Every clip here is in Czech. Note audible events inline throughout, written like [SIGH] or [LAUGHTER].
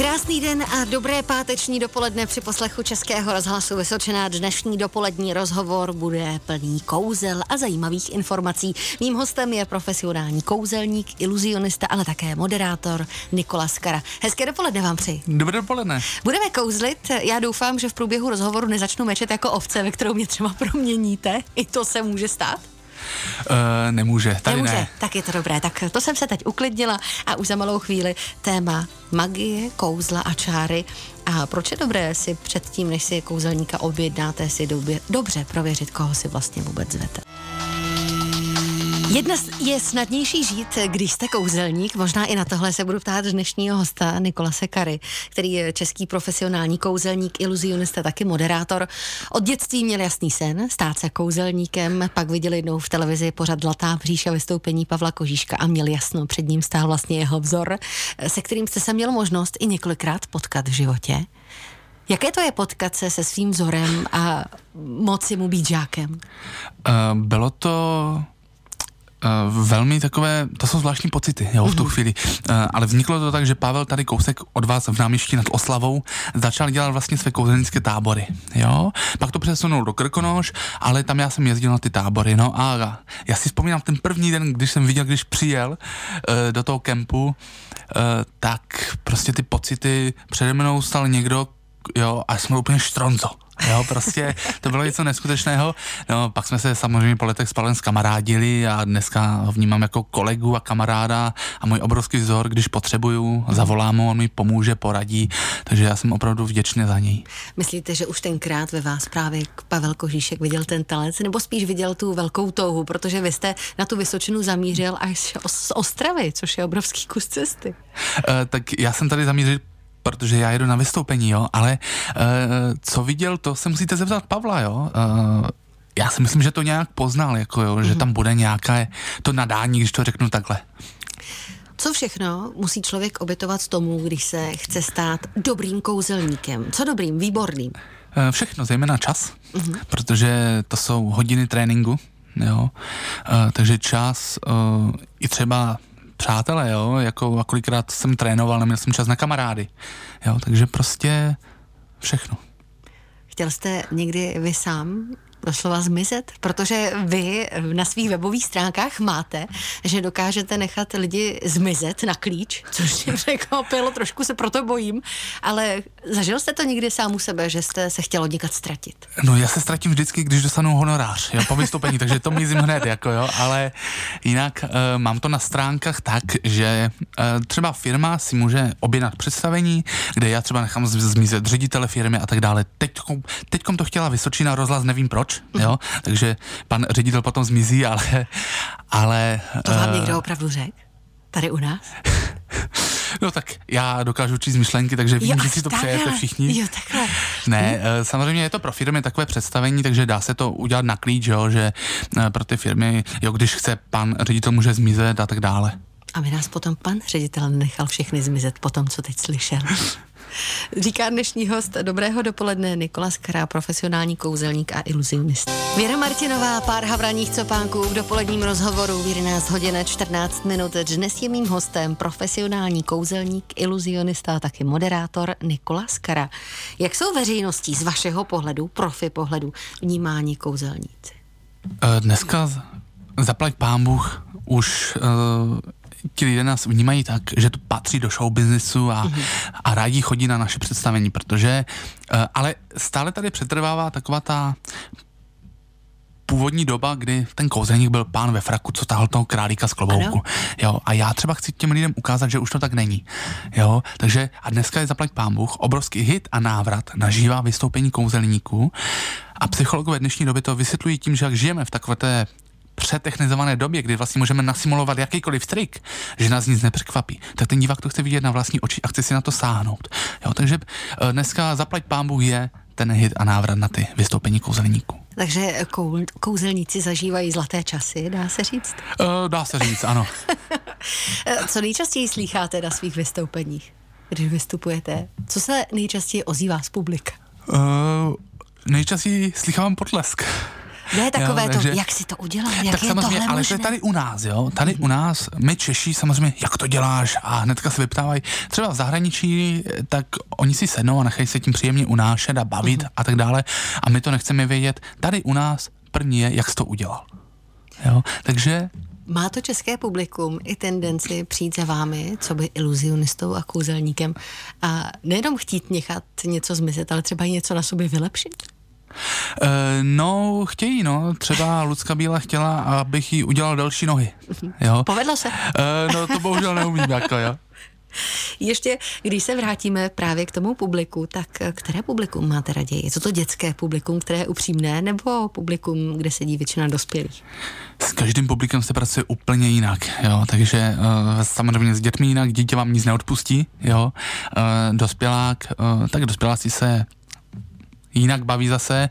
Krásný den a dobré páteční dopoledne při poslechu Českého rozhlasu Vysočená. Dnešní dopolední rozhovor bude plný kouzel a zajímavých informací. Mým hostem je profesionální kouzelník, iluzionista, ale také moderátor Nikola Skara. Hezké dopoledne vám přeji. Dobré dopoledne. Budeme kouzlit. Já doufám, že v průběhu rozhovoru nezačnu mečet jako ovce, ve kterou mě třeba proměníte. I to se může stát. Uh, nemůže, tady Nemůže, ne. tak je to dobré. Tak to jsem se teď uklidnila a už za malou chvíli téma magie, kouzla a čáry. A proč je dobré si předtím, než si kouzelníka objednáte, si době, dobře prověřit, koho si vlastně vůbec zvete. Jedna je snadnější žít, když jste kouzelník. Možná i na tohle se budu ptát dnešního hosta Nikola Sekary, který je český profesionální kouzelník, iluzionista, taky moderátor. Od dětství měl jasný sen stát se kouzelníkem, pak viděl jednou v televizi pořad Zlatá bříša vystoupení Pavla Kožíška a měl jasno, před ním stál vlastně jeho vzor, se kterým jste se měl možnost i několikrát potkat v životě. Jaké to je potkat se se svým vzorem a moci mu být žákem? Uh, bylo to velmi takové, to jsou zvláštní pocity, jo, v tu mhm. chvíli. Uh, ale vzniklo to tak, že Pavel tady kousek od vás v náměstí nad Oslavou začal dělat vlastně své kouzelnické tábory, jo. Pak to přesunul do Krkonoš, ale tam já jsem jezdil na ty tábory, no a já si vzpomínám ten první den, když jsem viděl, když přijel uh, do toho kempu, uh, tak prostě ty pocity, přede mnou stal někdo, jo, a jsme úplně štronzo Jo, prostě to bylo něco neskutečného. No, pak jsme se samozřejmě po letech s Pavlem zkamarádili a dneska ho vnímám jako kolegu a kamaráda a můj obrovský vzor, když potřebuju, zavolám mu, on mi pomůže, poradí, takže já jsem opravdu vděčný za něj. Myslíte, že už tenkrát ve vás právě Pavel Kožíšek viděl ten talent, nebo spíš viděl tu velkou touhu, protože vy jste na tu Vysočinu zamířil až z Ostravy, což je obrovský kus cesty. Uh, tak já jsem tady zamířil protože já jedu na vystoupení, jo, ale uh, co viděl, to se musíte zeptat Pavla, jo. Uh, já si myslím, že to nějak poznal, jako jo, mm-hmm. že mhm. tam bude nějaké to nadání, když to řeknu takhle. Co všechno musí člověk obětovat tomu, když se chce stát dobrým kouzelníkem? Co dobrým, výborným? Uh, všechno, zejména čas, mm-hmm. protože to jsou hodiny tréninku, jo. Uh, takže čas uh, i třeba přátelé, jo, jako a kolikrát jsem trénoval, neměl jsem čas na kamarády, jo, takže prostě všechno. Chtěl jste někdy vy sám doslova zmizet? Protože vy na svých webových stránkách máte, že dokážete nechat lidi zmizet na klíč, což mě překvapilo, trošku se proto bojím, ale zažil jste to někdy sám u sebe, že jste se chtěl někad ztratit? No já se ztratím vždycky, když dostanu honorář, jo, po vystoupení, takže to mizím hned, jako jo, ale jinak uh, mám to na stránkách tak, že uh, třeba firma si může objednat představení, kde já třeba nechám zmizet ředitele firmy a tak dále. Teď, teďkom to chtěla Vysočina rozhlas, nevím proč, proč, jo, takže pan ředitel potom zmizí, ale... ale to vám uh, někdo opravdu řekl? Tady u nás? [LAUGHS] No tak já dokážu číst myšlenky, takže vím, jo, že si to takhle. přejete všichni. Jo, takhle. Ne, uh, samozřejmě je to pro firmy takové představení, takže dá se to udělat na klíč, jo, že uh, pro ty firmy, jo, když chce pan ředitel může zmizet a tak dále. A my nás potom pan ředitel nechal všechny zmizet po tom, co teď slyšel. [LAUGHS] Říká dnešní host Dobrého dopoledne Nikola Skara, profesionální kouzelník a iluzionist. Věra Martinová, pár havraních copánků v dopoledním rozhovoru v 11 hodin 14 minut. Dnes je mým hostem profesionální kouzelník, iluzionista a taky moderátor Nikola Skara. Jak jsou veřejností z vašeho pohledu, profi pohledu, vnímáni kouzelníci? Eh, dneska zaplať pán Bůh už uh, ti lidé nás vnímají tak, že to patří do show businessu a, mm-hmm. a rádi chodí na naše představení, protože, uh, ale stále tady přetrvává taková ta původní doba, kdy ten kouzelník byl pán ve fraku, co tahal toho králíka z klobouku. Jo, a já třeba chci těm lidem ukázat, že už to tak není. Jo, takže a dneska je zaplať pán Bůh, obrovský hit a návrat na živá vystoupení kouzelníků. A psychologové dnešní doby to vysvětlují tím, že jak žijeme v takové té přetechnizované době, kdy vlastně můžeme nasimulovat jakýkoliv trik, že nás nic nepřekvapí, tak ten divák to chce vidět na vlastní oči a chce si na to sáhnout. Jo, takže eh, dneska zaplať pámbu je ten hit a návrat na ty vystoupení kouzelníků. Takže kou, kouzelníci zažívají zlaté časy, dá se říct? Uh, dá se říct, ano. [LAUGHS] Eh, co nejčastěji slycháte na svých vystoupeních, když vystupujete? Co se nejčastěji ozývá z publika? Uh, nejčastěji slychám potlesk. Ne takové jo, to, takže, jak si to udělal, jak tak je samozřejmě, tohle ale možné? to je tady u nás, jo, tady u nás, my Češi samozřejmě, jak to děláš a hnedka se vyptávají, třeba v zahraničí, tak oni si sednou a nechají se tím příjemně unášet a bavit uh-huh. a tak dále a my to nechceme vědět. Tady u nás první je, jak jsi to udělal. Jo, takže má to české publikum i tendenci přijít za vámi, co by iluzionistou a kouzelníkem a nejenom chtít nechat něco zmizet, ale třeba i něco na sobě vylepšit? Uh, no, chtějí, no. Třeba Lucka Bíla chtěla, abych jí udělal další nohy. Jo? Povedlo se. Uh, no, to bohužel neumím, jako, jo. Ještě, když se vrátíme právě k tomu publiku, tak které publikum máte raději? Je to to dětské publikum, které je upřímné, nebo publikum, kde sedí většina dospělých? S každým publikem se pracuje úplně jinak, jo, takže uh, samozřejmě s dětmi jinak, dítě vám nic neodpustí, jo, uh, dospělák, uh, tak dospěláci se jinak baví zase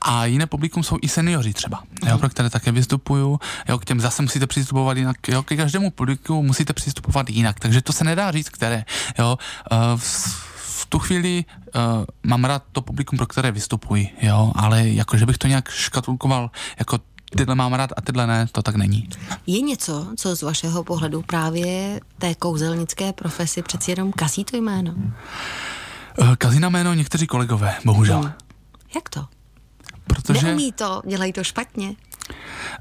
a jiné publikum jsou i seniori třeba, jo, pro které také vystupuju, jo, k těm zase musíte přistupovat jinak, jo, ke každému publiku musíte přistupovat jinak, takže to se nedá říct, které, jo, uh, v, v tu chvíli uh, mám rád to publikum, pro které vystupuji, jo, ale jako, že bych to nějak škatulkoval jako tyhle mám rád a tyhle ne, to tak není. Je něco, co z vašeho pohledu právě té kouzelnické profesi přeci jenom kazí to jméno? Eh, kazí na jméno někteří kolegové, bohužel. Hmm. Jak to? Protože... Neumí to, dělají to špatně.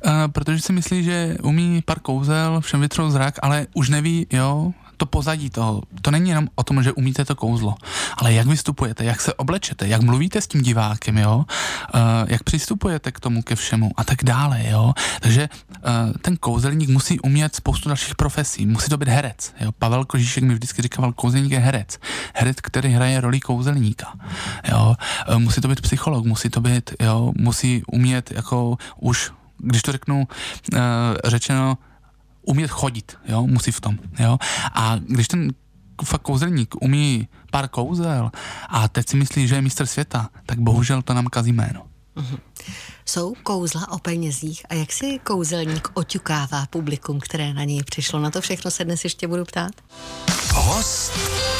Uh, protože si myslí, že umí pár kouzel, všem vytrou zrak, ale už neví, jo, to pozadí toho. To není jenom o tom, že umíte to kouzlo, ale jak vystupujete, jak se oblečete, jak mluvíte s tím divákem, jo, uh, jak přistupujete k tomu ke všemu a tak dále, jo. Takže ten kouzelník musí umět spoustu dalších profesí, musí to být herec, jo. Pavel Kožíšek mi vždycky říkal, kouzelník je herec, herec, který hraje roli kouzelníka, jo. Uh, musí to být psycholog, musí to být, jo, musí umět jako už když to řeknu uh, řečeno, umět chodit, jo, musí v tom, jo. A když ten fakt kouzelník umí pár kouzel a teď si myslí, že je mistr světa, tak bohužel to nám kazí jméno. Mm-hmm. Jsou kouzla o penězích a jak si kouzelník oťukává publikum, které na něj přišlo? Na to všechno se dnes ještě budu ptát. Host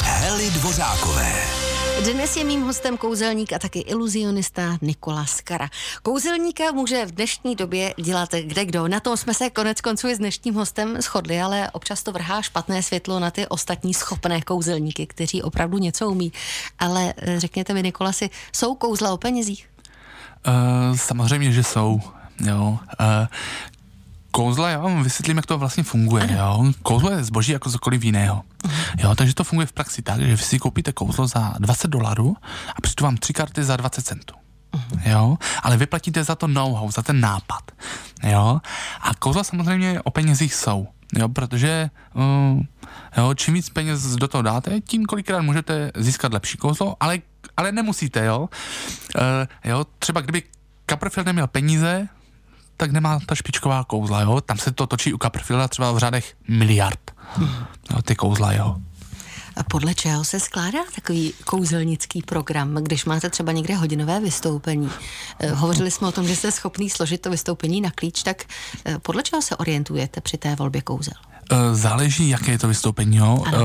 Heli Dvořákové. Dnes je mým hostem kouzelník a taky iluzionista Nikola Skara. Kouzelníka může v dnešní době dělat kde kdo. Na tom jsme se konec konců i s dnešním hostem shodli, ale občas to vrhá špatné světlo na ty ostatní schopné kouzelníky, kteří opravdu něco umí. Ale eh, řekněte mi, Nikolasi, jsou kouzla o penězích? Uh, samozřejmě, že jsou. Jo. Uh, kouzla, já vám vysvětlím, jak to vlastně funguje. Jo. Kouzlo je zboží jako cokoliv jiného. Jo, takže to funguje v praxi tak, že vy si koupíte kouzlo za 20 dolarů a přijdu vám tři karty za 20 centů. Jo, ale vyplatíte za to know-how, za ten nápad. Jo, a kouzla samozřejmě o penězích jsou. Jo, protože uh, jo, čím víc peněz do toho dáte, tím kolikrát můžete získat lepší kouzlo, ale, ale nemusíte, jo. Uh, jo, třeba kdyby Copperfield neměl peníze, tak nemá ta špičková kouzla, jo. Tam se to točí u Copperfielda třeba v řádech miliard. Jo, ty kouzla, jo. A podle čeho se skládá takový kouzelnický program, když máte třeba někde hodinové vystoupení? Eh, hovořili jsme o tom, že jste schopný složit to vystoupení na klíč, tak eh, podle čeho se orientujete při té volbě kouzel? Eh, záleží, jaké je to vystoupení. Jo. Ano.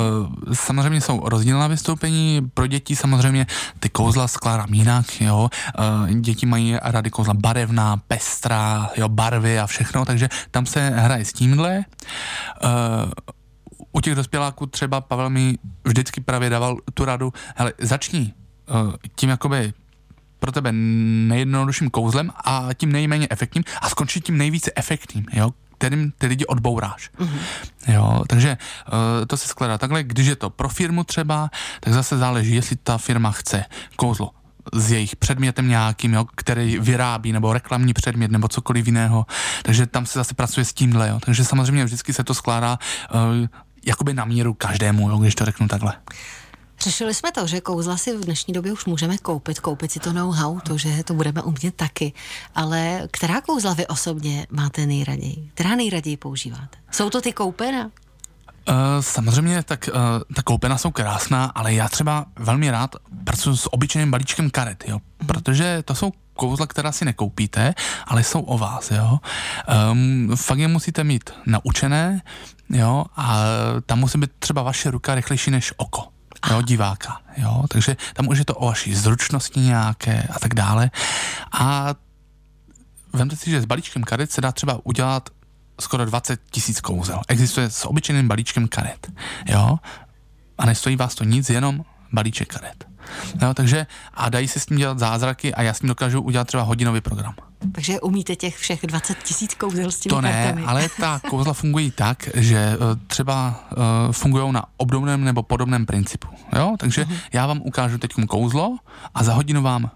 Samozřejmě jsou rozdílná vystoupení, pro děti samozřejmě ty kouzla skládám jinak. Jo. Děti mají rády kouzla barevná, pestrá, jo, barvy a všechno, takže tam se hraje s tímhle u těch dospěláků třeba Pavel mi vždycky právě dával tu radu, hele, začni tím jakoby pro tebe nejjednodušším kouzlem a tím nejméně efektním a skončí tím nejvíce efektním, jo, kterým ty lidi odbouráš. Mm-hmm. Jo, takže uh, to se skládá takhle, když je to pro firmu třeba, tak zase záleží, jestli ta firma chce kouzlo s jejich předmětem nějakým, jo, který vyrábí, nebo reklamní předmět, nebo cokoliv jiného. Takže tam se zase pracuje s tímhle. Jo. Takže samozřejmě vždycky se to skládá uh, jakoby na míru každému, jo, když to řeknu takhle. Řešili jsme to, že kouzla si v dnešní době už můžeme koupit, koupit si to know-how, to, že to budeme umět taky. Ale která kouzla vy osobně máte nejraději? Která nejraději používáte? Jsou to ty koupena? Uh, samozřejmě, tak uh, ta koupena jsou krásná, ale já třeba velmi rád pracuji s obyčejným balíčkem karet, jo, mm. protože to jsou kouzla, která si nekoupíte, ale jsou o vás, jo. Um, fakt je musíte mít naučené, jo, a tam musí být třeba vaše ruka rychlejší než oko, jo, diváka, jo, takže tam už je to o vaší zručnosti nějaké a tak dále. A vemte si, že s balíčkem karet se dá třeba udělat skoro 20 tisíc kouzel. Existuje s obyčejným balíčkem karet. Jo? A nestojí vás to nic, jenom balíček karet. Jo, takže a dají se s tím dělat zázraky a já s tím dokážu udělat třeba hodinový program. Takže umíte těch všech 20 tisíc kouzel s těmi To ne, kartami. ale ta [LAUGHS] kouzla fungují tak, že eh, třeba uh, fungují na obdobném nebo podobném principu. Jo? Takže uh-huh. já vám ukážu teď kouzlo a za hodinu vám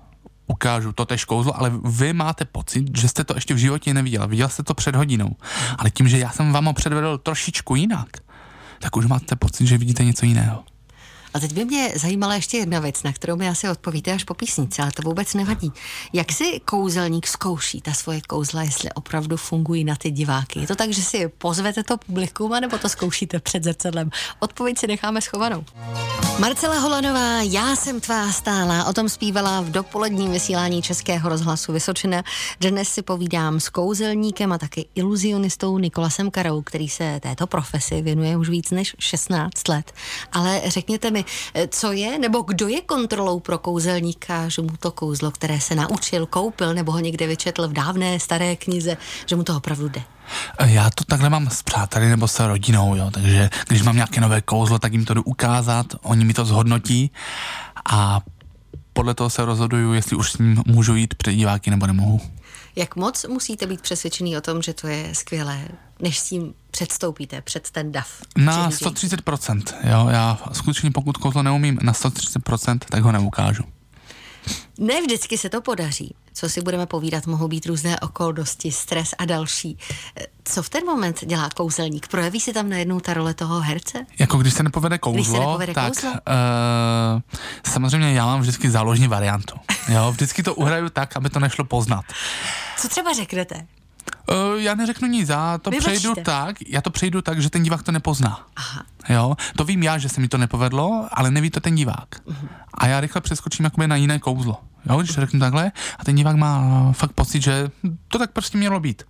ukážu to tež kouzlo, ale vy máte pocit, že jste to ještě v životě neviděl. Viděl jste to před hodinou. Ale tím, že já jsem vám ho předvedl trošičku jinak, tak už máte pocit, že vidíte něco jiného. A teď by mě zajímala ještě jedna věc, na kterou mi asi odpovíte až po písnici, ale to vůbec nevadí. Jak si kouzelník zkouší ta svoje kouzla, jestli opravdu fungují na ty diváky? Je to tak, že si pozvete to publikum, nebo to zkoušíte před zrcadlem? Odpověď si necháme schovanou. Marcela Holanová, já jsem tvá stála, o tom zpívala v dopoledním vysílání Českého rozhlasu Vysočina. Dnes si povídám s kouzelníkem a taky iluzionistou Nikolasem Karou, který se této profesi věnuje už víc než 16 let. Ale řekněte mi, co je, nebo kdo je kontrolou pro kouzelníka, že mu to kouzlo, které se naučil, koupil, nebo ho někde vyčetl v dávné staré knize, že mu to opravdu jde? Já to takhle mám s přáteli nebo s rodinou, jo, takže když mám nějaké nové kouzlo, tak jim to jdu ukázat, oni mi to zhodnotí a podle toho se rozhoduju, jestli už s ním můžu jít před diváky nebo nemohu. Jak moc musíte být přesvědčený o tom, že to je skvělé, než s tím předstoupíte před ten DAF? Na 130%, jo, já skutečně pokud kouzlo neumím na 130%, tak ho neukážu. Ne vždycky se to podaří. Co si budeme povídat, mohou být různé okolnosti, stres a další. Co v ten moment dělá kouzelník? Projeví se tam najednou ta role toho herce? Jako když se nepovede kouzlo, když se nepovede tak kouzlo? Uh, samozřejmě já mám vždycky záložní variantu. Jo, vždycky to uhraju tak, aby to nešlo poznat. Co třeba řeknete? Uh, já neřeknu nic, já to Vybačte. přejdu tak, já to přejdu tak, že ten divák to nepozná. Aha. Jo, to vím já, že se mi to nepovedlo, ale neví to ten divák. Uh-huh. A já rychle přeskočím jakoby na jiné kouzlo. Jo, když řeknu takhle a ten divák má fakt pocit, že to tak prostě mělo být.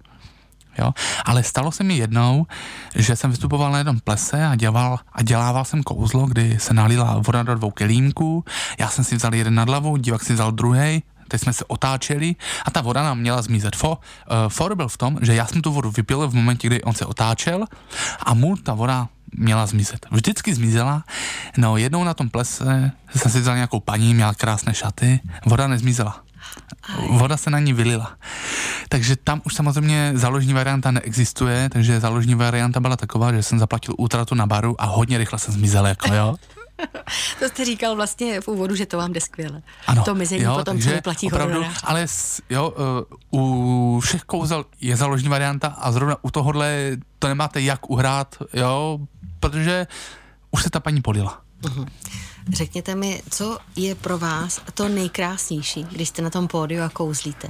Jo, ale stalo se mi jednou, že jsem vystupoval na jednom plese a dělal, a dělával jsem kouzlo, kdy se nalila voda do dvou kelímků, já jsem si vzal jeden nad hlavu, divák si vzal druhý, teď jsme se otáčeli a ta voda nám měla zmizet. Fo, uh, for byl v tom, že já jsem tu vodu vypil v momentě, kdy on se otáčel a mu ta voda měla zmizet. Vždycky zmizela, no jednou na tom plese jsem si vzal nějakou paní, měla krásné šaty, voda nezmizela. Voda se na ní vylila. Takže tam už samozřejmě záložní varianta neexistuje, takže záložní varianta byla taková, že jsem zaplatil útratu na baru a hodně rychle jsem zmizel, jako jo. [LAUGHS] To jste říkal vlastně v úvodu, že to vám jde skvěle. Ano, to mizení jo, potom, takže co vyplatí opravdu. Ale s, jo, uh, u všech kouzel je záložní varianta a zrovna u tohohle to nemáte jak uhrát, jo, protože už se ta paní polila. Uh-huh. Řekněte mi, co je pro vás to nejkrásnější, když jste na tom pódiu a kouzlíte?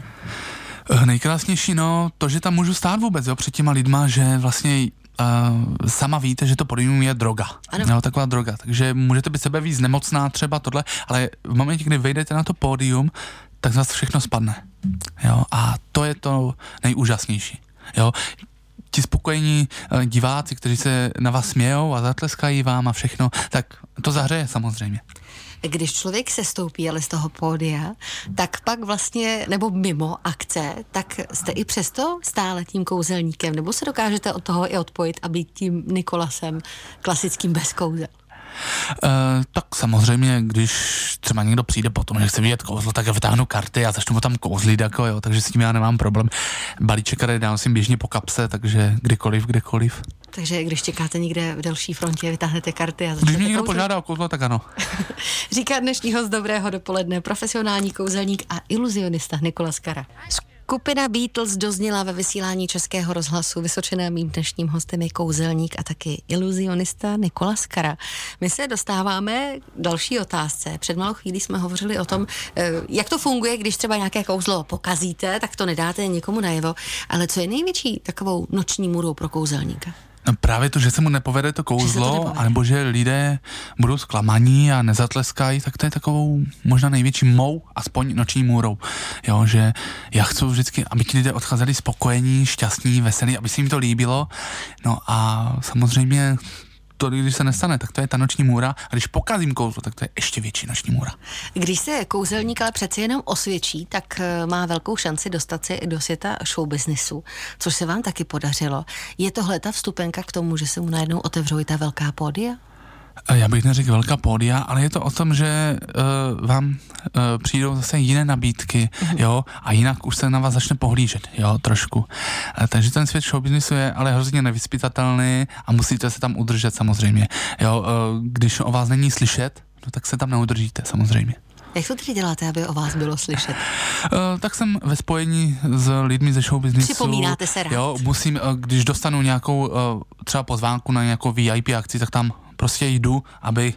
Uh, nejkrásnější, no, to, že tam můžu stát vůbec, jo, před těma lidma, že vlastně Uh, sama víte, že to podium je droga. Ano. Jo, taková droga. Takže můžete být sebe víc nemocná třeba tohle, ale v momentě, kdy vejdete na to pódium, tak z vás všechno spadne. Jo, a to je to nejúžasnější. Jo, ti spokojení uh, diváci, kteří se na vás smějou a zatleskají vám a všechno, tak to zahřeje samozřejmě když člověk se stoupí ale z toho pódia, tak pak vlastně, nebo mimo akce, tak jste i přesto stále tím kouzelníkem, nebo se dokážete od toho i odpojit a být tím Nikolasem klasickým bez kouzel? Uh, tak samozřejmě, když třeba někdo přijde potom, že chce vidět kouzlo, tak já vytáhnu karty a začnu mu tam kouzlit, jako jo, takže s tím já nemám problém. Balíček, který dám si běžně po kapse, takže kdykoliv, kdekoliv. Takže když čekáte někde v delší frontě, vytáhnete karty a Když začnete mě někdo kouzlit? požádá o kouzlo, tak ano. [LAUGHS] Říká dnešního z dobrého dopoledne profesionální kouzelník a iluzionista Nikola Skara. Skupina Beatles dozněla ve vysílání Českého rozhlasu. Vysočená mým dnešním hostem je kouzelník a taky iluzionista Nikola Skara. My se dostáváme k další otázce. Před malou chvílí jsme hovořili o tom, eh, jak to funguje, když třeba nějaké kouzlo pokazíte, tak to nedáte nikomu najevo. Ale co je největší takovou noční můrou pro kouzelníka? No právě to, že se mu nepovede to Že to kouzlo, nepovede. anebo že lidé budou zklamaní a nezatleskají, tak to je takovou možná největší mou, aspoň noční můrou. Jo, že já chci vždycky, aby ti lidé odcházeli spokojení, šťastní, veselí, aby se jim to líbilo. No a samozřejmě to, když se nestane, tak to je ta noční můra. A když pokazím kouzlo, tak to je ještě větší noční můra. Když se kouzelník ale přeci jenom osvědčí, tak eh, má velkou šanci dostat se do světa showbiznisu, což se vám taky podařilo. Je tohle ta vstupenka k tomu, že se mu najednou otevřou i ta velká pódia? Já bych neřekl velká pódia, ale je to o tom, že uh, vám uh, přijdou zase jiné nabídky, mm-hmm. jo, a jinak už se na vás začne pohlížet, jo, trošku. Uh, takže ten svět showbiznisu je ale hrozně nevyspytatelný a musíte se tam udržet samozřejmě, jo. Uh, když o vás není slyšet, no tak se tam neudržíte samozřejmě. Jak to tedy děláte, aby o vás bylo slyšet? Uh, tak jsem ve spojení s lidmi ze showbiznisu. Připomínáte se rád. Jo, musím, když dostanu nějakou uh, třeba pozvánku na nějakou VIP akci, tak tam prostě jdu, aby,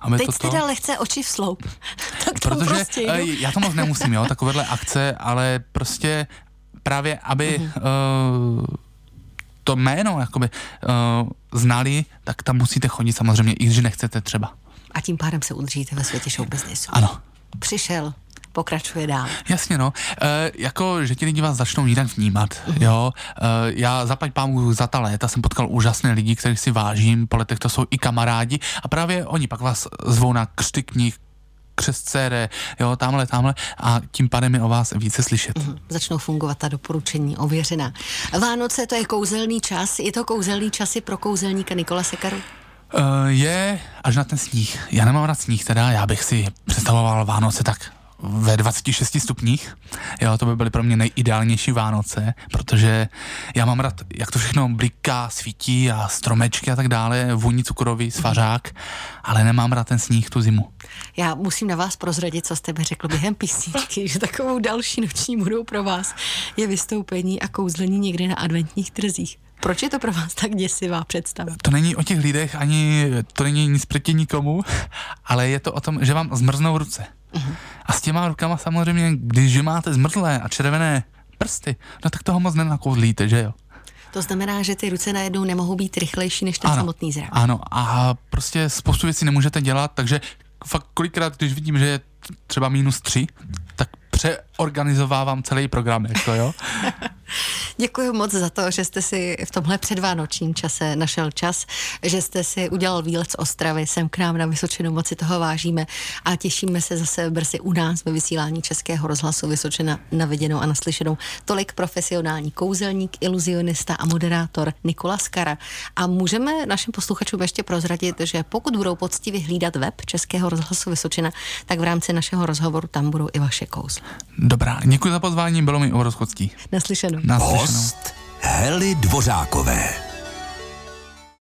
aby Teď to jste dal lehce oči v sloup. [LAUGHS] tak Protože prostě jdu. já to moc nemusím, jo, takovéhle akce, ale prostě právě, aby Mhm. uh, to jméno jakoby uh, znali, tak tam musíte chodit samozřejmě, i když nechcete třeba. A tím pádem se udržíte ve světě showbiznisu. Ano. Přišel, pokračuje dál. Jasně, no. E, jako, že ti lidi vás začnou jinak vnímat, jo. E, já zaplať pámu za ta léta jsem potkal úžasné lidi, kterých si vážím, po letech to jsou i kamarádi a právě oni pak vás zvou na křty knih, křestcére, jo, tamhle, tamhle a tím pádem je o vás více slyšet. Mhm. Začnou fungovat ta doporučení ověřená. Vánoce to je kouzelný čas. Je to kouzelný čas i pro kouzelníka Nikola Sekaru? Uh, je až na ten sníh. Já nemám rád sníh, teda já bych si představoval Vánoce tak ve 26 stupních. Jo, to by byly pro mě nejideálnější Vánoce, protože já mám rád, jak to všechno bliká, svítí a stromečky a tak dále, vůni cukrový, svařák, ale nemám rád ten sníh tu zimu. Já musím na vás prozradit, co jste mi řekl během písničky, [LAUGHS] že takovou další noční budou pro vás je vystoupení a kouzlení někde na adventních trzích. Proč je to pro vás tak děsivá představa? To není o těch lidech, ani to není nic proti nikomu, [LAUGHS] ale je to o tom, že vám zmrznou ruce. A s těma rukama samozřejmě, když máte zmrzlé a červené prsty, no tak toho moc nenakouzlíte, že jo? To znamená, že ty ruce najednou nemohou být rychlejší než ten samotný zrak. Ano, a prostě spoustu věcí nemůžete dělat, takže fakt kolikrát, když vidím, že je třeba minus tři, tak přeorganizovávám celý program, jako jo. [LAUGHS] Děkuji moc za to, že jste si v tomhle předvánočním čase našel čas, že jste si udělal výlet z Ostravy sem k nám na Vysočinu, moc si toho vážíme a těšíme se zase brzy u nás ve vysílání Českého rozhlasu Vysočina na viděnou a naslyšenou. Tolik profesionální kouzelník, iluzionista a moderátor Nikola Skara. A můžeme našim posluchačům ještě prozradit, že pokud budou poctivě hlídat web Českého rozhlasu Vysočina, tak v rámci našeho rozhovoru tam budou i vaše kouzla. Dobrá, děkuji za pozvání, bylo mi obrovskou ctí. Naslyšenou. Host Hely Dvořákové.